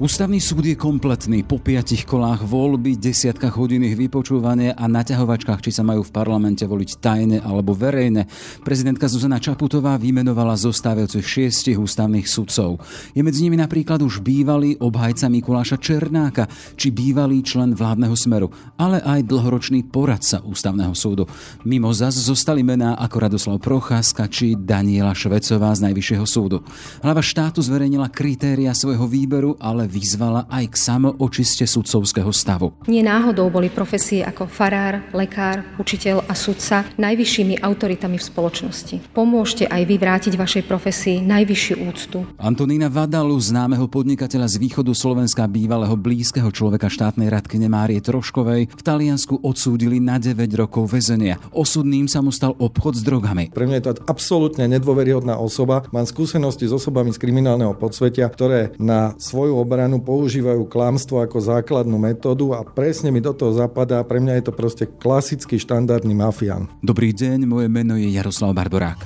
Ústavný súd je kompletný. Po piatich kolách voľby, desiatkách hodín ich vypočúvania a naťahovačkách, či sa majú v parlamente voliť tajne alebo verejne. Prezidentka Zuzana Čaputová vymenovala zostávajúcich šiestich ústavných sudcov. Je medzi nimi napríklad už bývalý obhajca Mikuláša Černáka, či bývalý člen vládneho smeru, ale aj dlhoročný poradca ústavného súdu. Mimo zas zostali mená ako Radoslav Procházka či Daniela Švecová z Najvyššieho súdu. Hlava štátu zverejnila kritéria svojho výberu, ale vyzvala aj k samoočiste sudcovského stavu. Nie náhodou boli profesie ako farár, lekár, učiteľ a sudca najvyššími autoritami v spoločnosti. Pomôžte aj vy vrátiť vašej profesii najvyššiu úctu. Antonína Vadalu, známeho podnikateľa z východu Slovenska, bývalého blízkeho človeka štátnej radky Márie Troškovej, v Taliansku odsúdili na 9 rokov väzenia. Osudným sa mu stal obchod s drogami. Pre mňa je to absolútne nedôveryhodná osoba. Mám skúsenosti s osobami z kriminálneho podsvetia, ktoré na svoju obranu obranu používajú klamstvo ako základnú metódu a presne mi do toho zapadá. Pre mňa je to proste klasický štandardný mafián. Dobrý deň, moje meno je Jaroslav Barborák.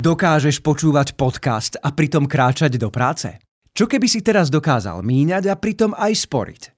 Dokážeš počúvať podcast a pritom kráčať do práce? Čo keby si teraz dokázal míňať a pritom aj sporiť?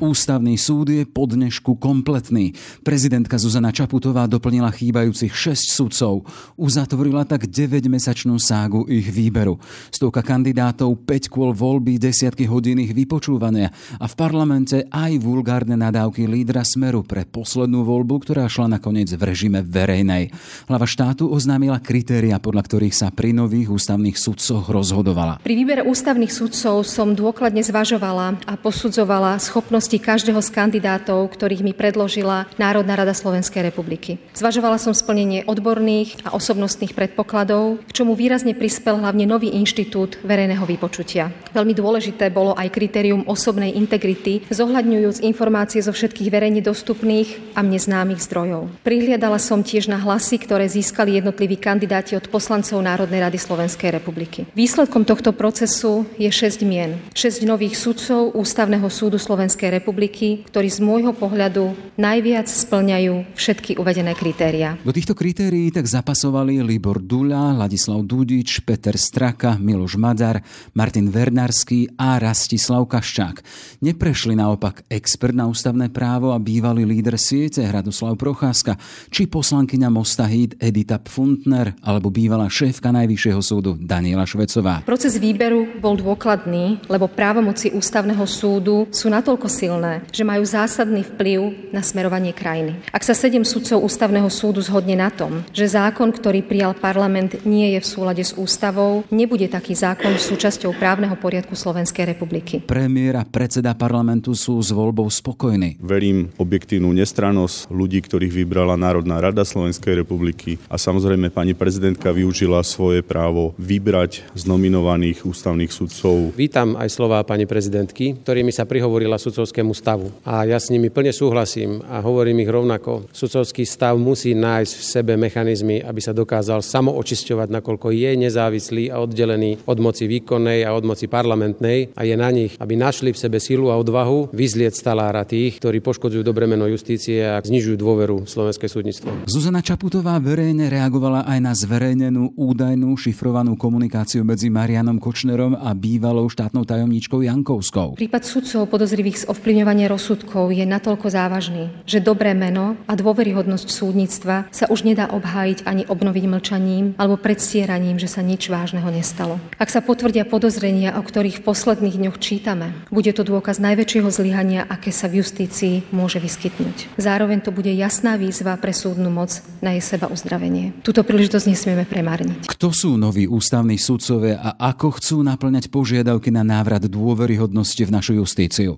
Ústavný súd je po dnešku kompletný. Prezidentka Zuzana Čaputová doplnila chýbajúcich 6 sudcov. Uzatvorila tak 9-mesačnú ságu ich výberu. Stovka kandidátov, 5 kôl voľby, desiatky hodín ich vypočúvania a v parlamente aj vulgárne nadávky lídra Smeru pre poslednú voľbu, ktorá šla nakoniec v režime verejnej. Hlava štátu oznámila kritéria, podľa ktorých sa pri nových ústavných sudcoch rozhodovala. Pri výbere ústavných sudcov som dôkladne zvažovala a posudzovala schopnosť schopnosti každého z kandidátov, ktorých mi predložila Národná rada Slovenskej republiky. Zvažovala som splnenie odborných a osobnostných predpokladov, k čomu výrazne prispel hlavne nový inštitút verejného vypočutia. Veľmi dôležité bolo aj kritérium osobnej integrity, zohľadňujúc informácie zo všetkých verejne dostupných a mne známych zdrojov. Prihliadala som tiež na hlasy, ktoré získali jednotliví kandidáti od poslancov Národnej rady Slovenskej republiky. Výsledkom tohto procesu je 6 mien. 6 nových sudcov Ústavného súdu Slovenskej republiky republiky, ktorí z môjho pohľadu najviac splňajú všetky uvedené kritéria. Do týchto kritérií tak zapasovali Libor Dula, Ladislav Dudič, Peter Straka, Miloš Madar, Martin Vernarský a Rastislav Kaščák. Neprešli naopak expert na ústavné právo a bývalý líder siete Hradoslav Procházka, či poslankyňa Mosta Híd Edita Pfuntner alebo bývalá šéfka Najvyššieho súdu Daniela Švecová. Proces výberu bol dôkladný, lebo právomoci ústavného súdu sú natoľko silné, silné, že majú zásadný vplyv na smerovanie krajiny. Ak sa sedem sudcov ústavného súdu zhodne na tom, že zákon, ktorý prijal parlament, nie je v súlade s ústavou, nebude taký zákon súčasťou právneho poriadku Slovenskej republiky. Premiér a predseda parlamentu sú s voľbou spokojní. Verím objektívnu nestrannosť ľudí, ktorých vybrala Národná rada Slovenskej republiky a samozrejme pani prezidentka využila svoje právo vybrať z nominovaných ústavných sudcov. Vítam aj slova pani prezidentky, ktorými sa prihovorila sudcovské sudcovskému stavu. A ja s nimi plne súhlasím a hovorím ich rovnako. Sudcovský stav musí nájsť v sebe mechanizmy, aby sa dokázal samoočisťovať, nakoľko je nezávislý a oddelený od moci výkonnej a od moci parlamentnej a je na nich, aby našli v sebe silu a odvahu vyzlieť stalára tých, ktorí poškodzujú dobre meno justície a znižujú dôveru v slovenské súdnictvo. Zuzana Čaputová verejne reagovala aj na zverejnenú údajnú šifrovanú komunikáciu medzi Marianom Kočnerom a bývalou štátnou tajomníčkou Jankovskou. Prípad sudcov podozrivých z ovplyvňovanie rozsudkov je natoľko závažný, že dobré meno a dôveryhodnosť súdnictva sa už nedá obhájiť ani obnoviť mlčaním alebo predstieraním, že sa nič vážneho nestalo. Ak sa potvrdia podozrenia, o ktorých v posledných dňoch čítame, bude to dôkaz najväčšieho zlyhania, aké sa v justícii môže vyskytnúť. Zároveň to bude jasná výzva pre súdnu moc na jej seba uzdravenie. Túto príležitosť nesmieme premárniť. Kto sú noví ústavní sudcovia a ako chcú naplňať požiadavky na návrat dôveryhodnosti v našu justíciu?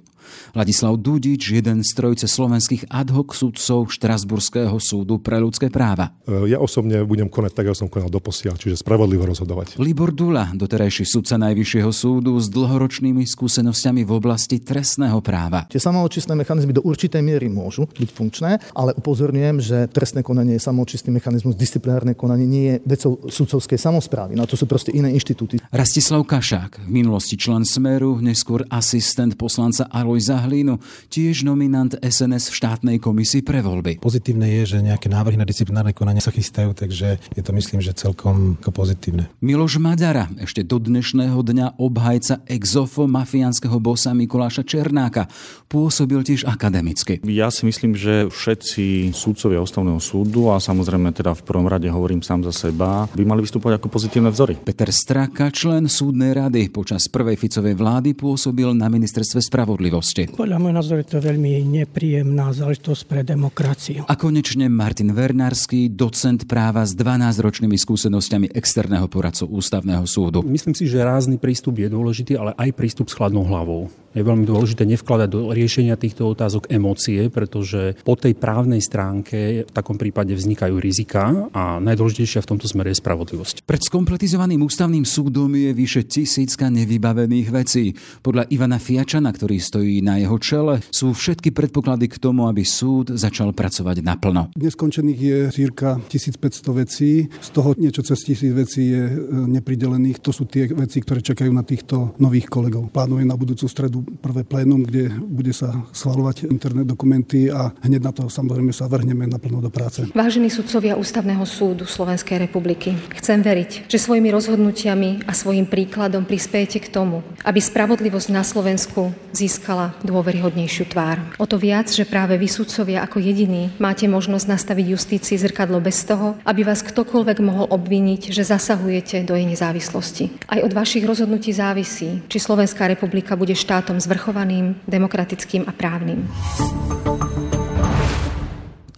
Ladislav Dudič, jeden z trojce slovenských ad hoc sudcov Štrasburského súdu pre ľudské práva. E, ja osobne budem konať tak, ako som konal doposiaľ, čiže spravodlivo rozhodovať. Libor Dula, doterajší sudca Najvyššieho súdu s dlhoročnými skúsenosťami v oblasti trestného práva. Tie samočistné mechanizmy do určitej miery môžu byť funkčné, ale upozorňujem, že trestné konanie je samočistný mechanizmus, disciplinárne konanie nie je vecou sudcovskej samozprávy. Na to sú proste iné inštitúty. Rastislav Kašák, v minulosti člen Smeru, neskôr asistent poslanca Aloj Zahlínu, tiež nominant SNS v štátnej komisii pre voľby. Pozitívne je, že nejaké návrhy na disciplinárne konanie sa chystajú, takže je to myslím, že celkom pozitívne. Miloš Madara, ešte do dnešného dňa obhajca exofo mafiánskeho bosa Mikuláša Černáka, pôsobil tiež akademicky. Ja si myslím, že všetci súdcovia ústavného súdu a samozrejme teda v prvom rade hovorím sám za seba, by mali vystúpať ako pozitívne vzory. Peter Straka, člen súdnej rady, počas prvej Ficovej vlády pôsobil na ministerstve spravodlivosti. Podľa môjho názoru je to veľmi nepríjemná záležitosť pre demokraciu. A konečne Martin Vernársky, docent práva s 12-ročnými skúsenosťami externého poradcu ústavného súdu. Myslím si, že rázny prístup je dôležitý, ale aj prístup s chladnou hlavou. Je veľmi dôležité nevkladať do riešenia týchto otázok emócie, pretože po tej právnej stránke v takom prípade vznikajú rizika a najdôležitejšia v tomto smere je spravodlivosť. Pred skompletizovaným ústavným súdom je vyše tisícka nevybavených vecí. Podľa Ivana Fiačana, ktorý stojí na jeho čele, sú všetky predpoklady k tomu, aby súd začal pracovať naplno. Neskončených je cirka 1500 vecí, z toho niečo cez tisíc vecí je e, nepridelených. To sú tie veci, ktoré čakajú na týchto nových kolegov. Plánuje na budúcu stredu prvé plénum, kde bude sa schvalovať interné dokumenty a hneď na to samozrejme sa vrhneme naplno do práce. Vážení sudcovia Ústavného súdu Slovenskej republiky, chcem veriť, že svojimi rozhodnutiami a svojim príkladom prispiejete k tomu, aby spravodlivosť na Slovensku získala dôveryhodnejšiu tvár. O to viac, že práve vy sudcovia ako jediní máte možnosť nastaviť justícii zrkadlo bez toho, aby vás ktokoľvek mohol obviniť, že zasahujete do jej nezávislosti. Aj od vašich rozhodnutí závisí, či Slovenská republika bude štátom štátom zvrchovaným, demokratickým a právnym.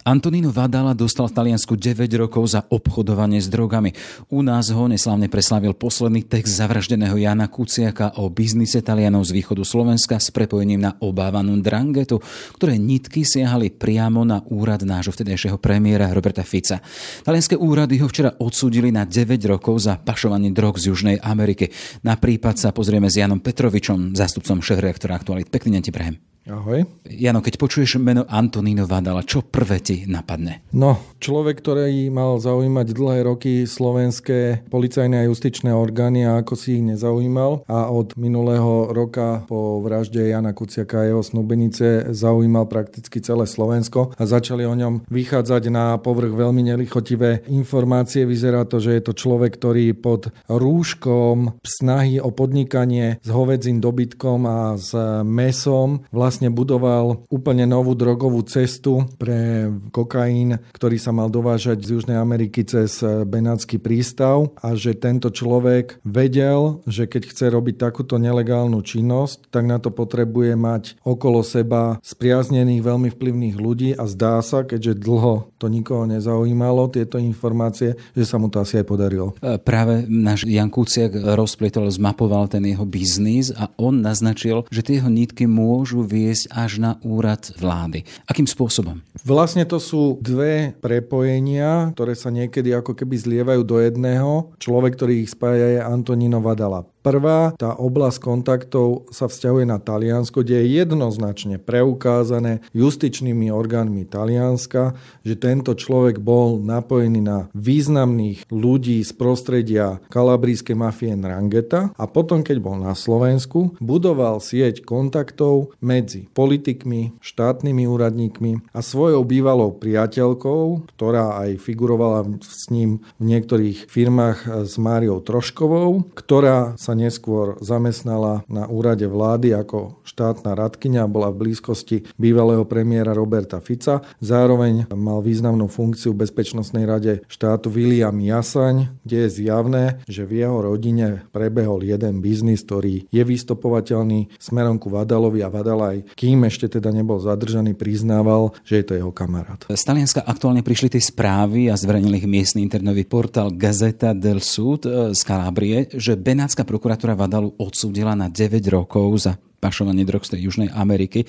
Antonino Vadala dostal v Taliansku 9 rokov za obchodovanie s drogami. U nás ho neslávne preslavil posledný text zavraždeného Jana Kuciaka o biznise Talianov z východu Slovenska s prepojením na obávanú drangetu, ktoré nitky siahali priamo na úrad nášho vtedajšieho premiéra Roberta Fica. Talianské úrady ho včera odsúdili na 9 rokov za pašovanie drog z Južnej Ameriky. Na prípad sa pozrieme s Janom Petrovičom, zástupcom šéf-reaktora. Pekný deň ti prehem. Ahoj. Jano, keď počuješ meno Antoníno Vadala, čo prvé ti napadne? No, človek, ktorý mal zaujímať dlhé roky slovenské policajné a justičné orgány a ako si ich nezaujímal a od minulého roka po vražde Jana Kuciaka a jeho snúbenice zaujímal prakticky celé Slovensko a začali o ňom vychádzať na povrch veľmi nelichotivé informácie. Vyzerá to, že je to človek, ktorý pod rúškom snahy o podnikanie s hovedzím dobytkom a s mesom vlastne vlastne budoval úplne novú drogovú cestu pre kokain, ktorý sa mal dovážať z Južnej Ameriky cez Benátsky prístav a že tento človek vedel, že keď chce robiť takúto nelegálnu činnosť, tak na to potrebuje mať okolo seba spriaznených, veľmi vplyvných ľudí a zdá sa, keďže dlho to nikoho nezaujímalo, tieto informácie, že sa mu to asi aj podarilo. E, práve náš Jan Kuciak rozplietol, zmapoval ten jeho biznis a on naznačil, že tie jeho nitky môžu viesť viesť až na úrad vlády. Akým spôsobom? Vlastne to sú dve prepojenia, ktoré sa niekedy ako keby zlievajú do jedného. Človek, ktorý ich spája je Antonino Vadala. Prvá, tá oblasť kontaktov sa vzťahuje na Taliansko, kde je jednoznačne preukázané justičnými orgánmi Talianska, že tento človek bol napojený na významných ľudí z prostredia kalabrískej mafie Nrangeta a potom, keď bol na Slovensku, budoval sieť kontaktov medzi politikmi, štátnymi úradníkmi a svojou bývalou priateľkou, ktorá aj figurovala s ním v niektorých firmách s Máriou Troškovou, ktorá sa neskôr zamestnala na úrade vlády ako štátna radkyňa a bola v blízkosti bývalého premiéra Roberta Fica. Zároveň mal významnú funkciu v Bezpečnostnej rade štátu William Jasaň, kde je zjavné, že v jeho rodine prebehol jeden biznis, ktorý je vystopovateľný smerom ku Vadalovi a Vadal aj, kým ešte teda nebol zadržaný, priznával, že je to jeho kamarát. Z Talianska aktuálne prišli tie správy a zverejnili ich miestny internetový portál Gazeta del Sud z Kalabrie, že Benátska prokuratúra Vadalu odsúdila na 9 rokov za pašovanie drog z tej Južnej Ameriky.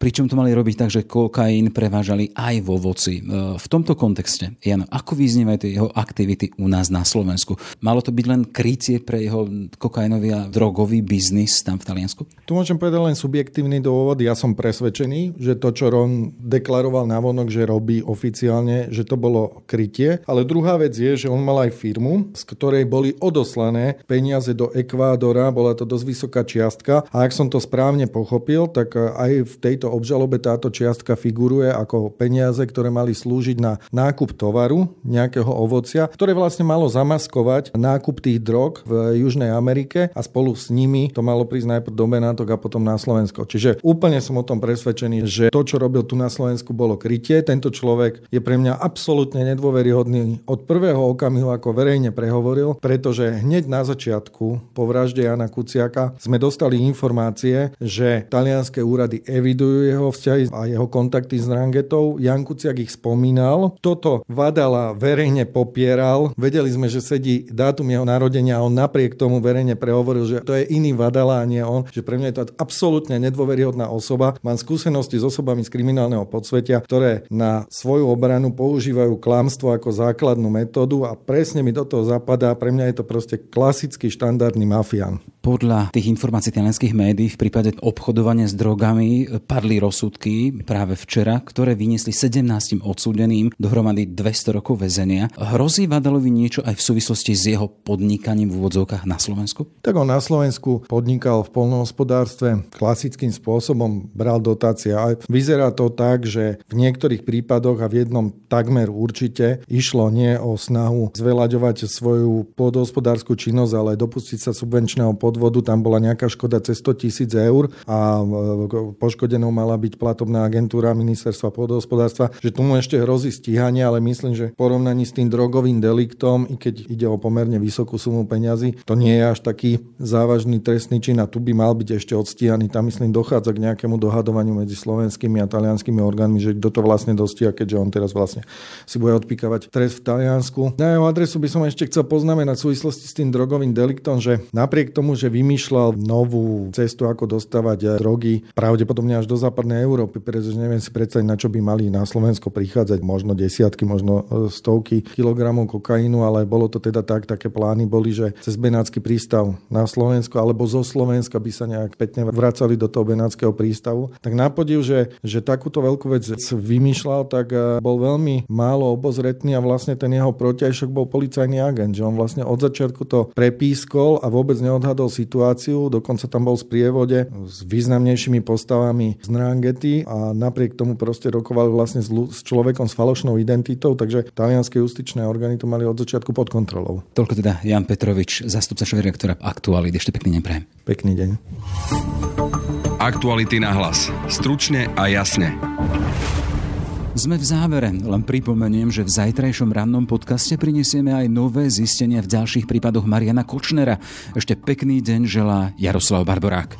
Pričom to mali robiť tak, že kokain prevážali aj vo voci. E, v tomto kontexte, Jan, ako vyznievajú tie jeho aktivity u nás na Slovensku? Malo to byť len krycie pre jeho kokainový a drogový biznis tam v Taliansku? Tu môžem povedať len subjektívny dôvod. Ja som presvedčený, že to, čo Ron deklaroval navonok, že robí oficiálne, že to bolo krytie. Ale druhá vec je, že on mal aj firmu, z ktorej boli odoslané peniaze do Ekvádora. Bola to dosť vysoká čiastka. A ak som to správne pochopil, tak aj v tejto obžalobe táto čiastka figuruje ako peniaze, ktoré mali slúžiť na nákup tovaru, nejakého ovocia, ktoré vlastne malo zamaskovať nákup tých drog v Južnej Amerike a spolu s nimi to malo prísť najprv do Benátok a potom na Slovensko. Čiže úplne som o tom presvedčený, že to, čo robil tu na Slovensku, bolo krytie. Tento človek je pre mňa absolútne nedôveryhodný od prvého okamihu, ako verejne prehovoril, pretože hneď na začiatku po vražde Jana Kuciaka sme dostali informácie, že talianské úrady evidujú jeho vzťahy a jeho kontakty s Rangetou. Jan Kuciak ich spomínal. Toto Vadala verejne popieral. Vedeli sme, že sedí dátum jeho narodenia a on napriek tomu verejne prehovoril, že to je iný Vadala a nie on. Že pre mňa je to absolútne nedôveryhodná osoba. Mám skúsenosti s osobami z kriminálneho podsvetia, ktoré na svoju obranu používajú klamstvo ako základnú metódu a presne mi do toho zapadá. Pre mňa je to proste klasický štandardný mafián. Podľa tých informácií talianských médií v prípade obchodovania s drogami padli rozsudky práve včera, ktoré vyniesli 17 odsúdeným dohromady 200 rokov väzenia. Hrozí Vadalovi niečo aj v súvislosti s jeho podnikaním v úvodzovkách na Slovensku? Tak on na Slovensku podnikal v polnohospodárstve klasickým spôsobom, bral dotácie. A vyzerá to tak, že v niektorých prípadoch a v jednom takmer určite išlo nie o snahu zveľaďovať svoju pôdohospodárskú činnosť, ale dopustiť sa subvenčného pod podvodu, tam bola nejaká škoda cez 100 tisíc eur a e, poškodenou mala byť platobná agentúra ministerstva pôdohospodárstva, že tomu ešte hrozí stíhanie, ale myslím, že v porovnaní s tým drogovým deliktom, i keď ide o pomerne vysokú sumu peňazí, to nie je až taký závažný trestný čin a tu by mal byť ešte odstíhaný. Tam myslím dochádza k nejakému dohadovaniu medzi slovenskými a talianskými orgánmi, že kto to vlastne dostia, keďže on teraz vlastne si bude odpíkavať trest v Taliansku. Na jeho adresu by som ešte chcel poznamenať v súvislosti s tým drogovým deliktom, že napriek tomu, že že vymýšľal novú cestu, ako dostávať eh, drogy, pravdepodobne až do západnej Európy, pretože neviem si predstaviť, na čo by mali na Slovensko prichádzať, možno desiatky, možno eh, stovky kilogramov kokainu, ale bolo to teda tak, také plány boli, že cez Benátsky prístav na Slovensko alebo zo Slovenska by sa nejak pekne vracali do toho Benátskeho prístavu. Tak napodiv, že, že takúto veľkú vec vymýšľal, tak eh, bol veľmi málo obozretný a vlastne ten jeho protiajšok bol policajný agent, že on vlastne od začiatku to prepískol a vôbec neodhadol situáciu, dokonca tam bol v sprievode s významnejšími postavami z Nrangety a napriek tomu proste rokovali vlastne s, s človekom s falošnou identitou, takže talianské justičné orgány to mali od začiatku pod kontrolou. Toľko teda Jan Petrovič, zastupca šéf-redaktora Aktuality. Ešte pekný deň prajem. Pekný deň. Aktuality na hlas. Stručne a jasne. Sme v závere, len pripomeniem, že v zajtrajšom rannom podcaste prinesieme aj nové zistenia v ďalších prípadoch Mariana Kočnera. Ešte pekný deň želá Jaroslav Barborák.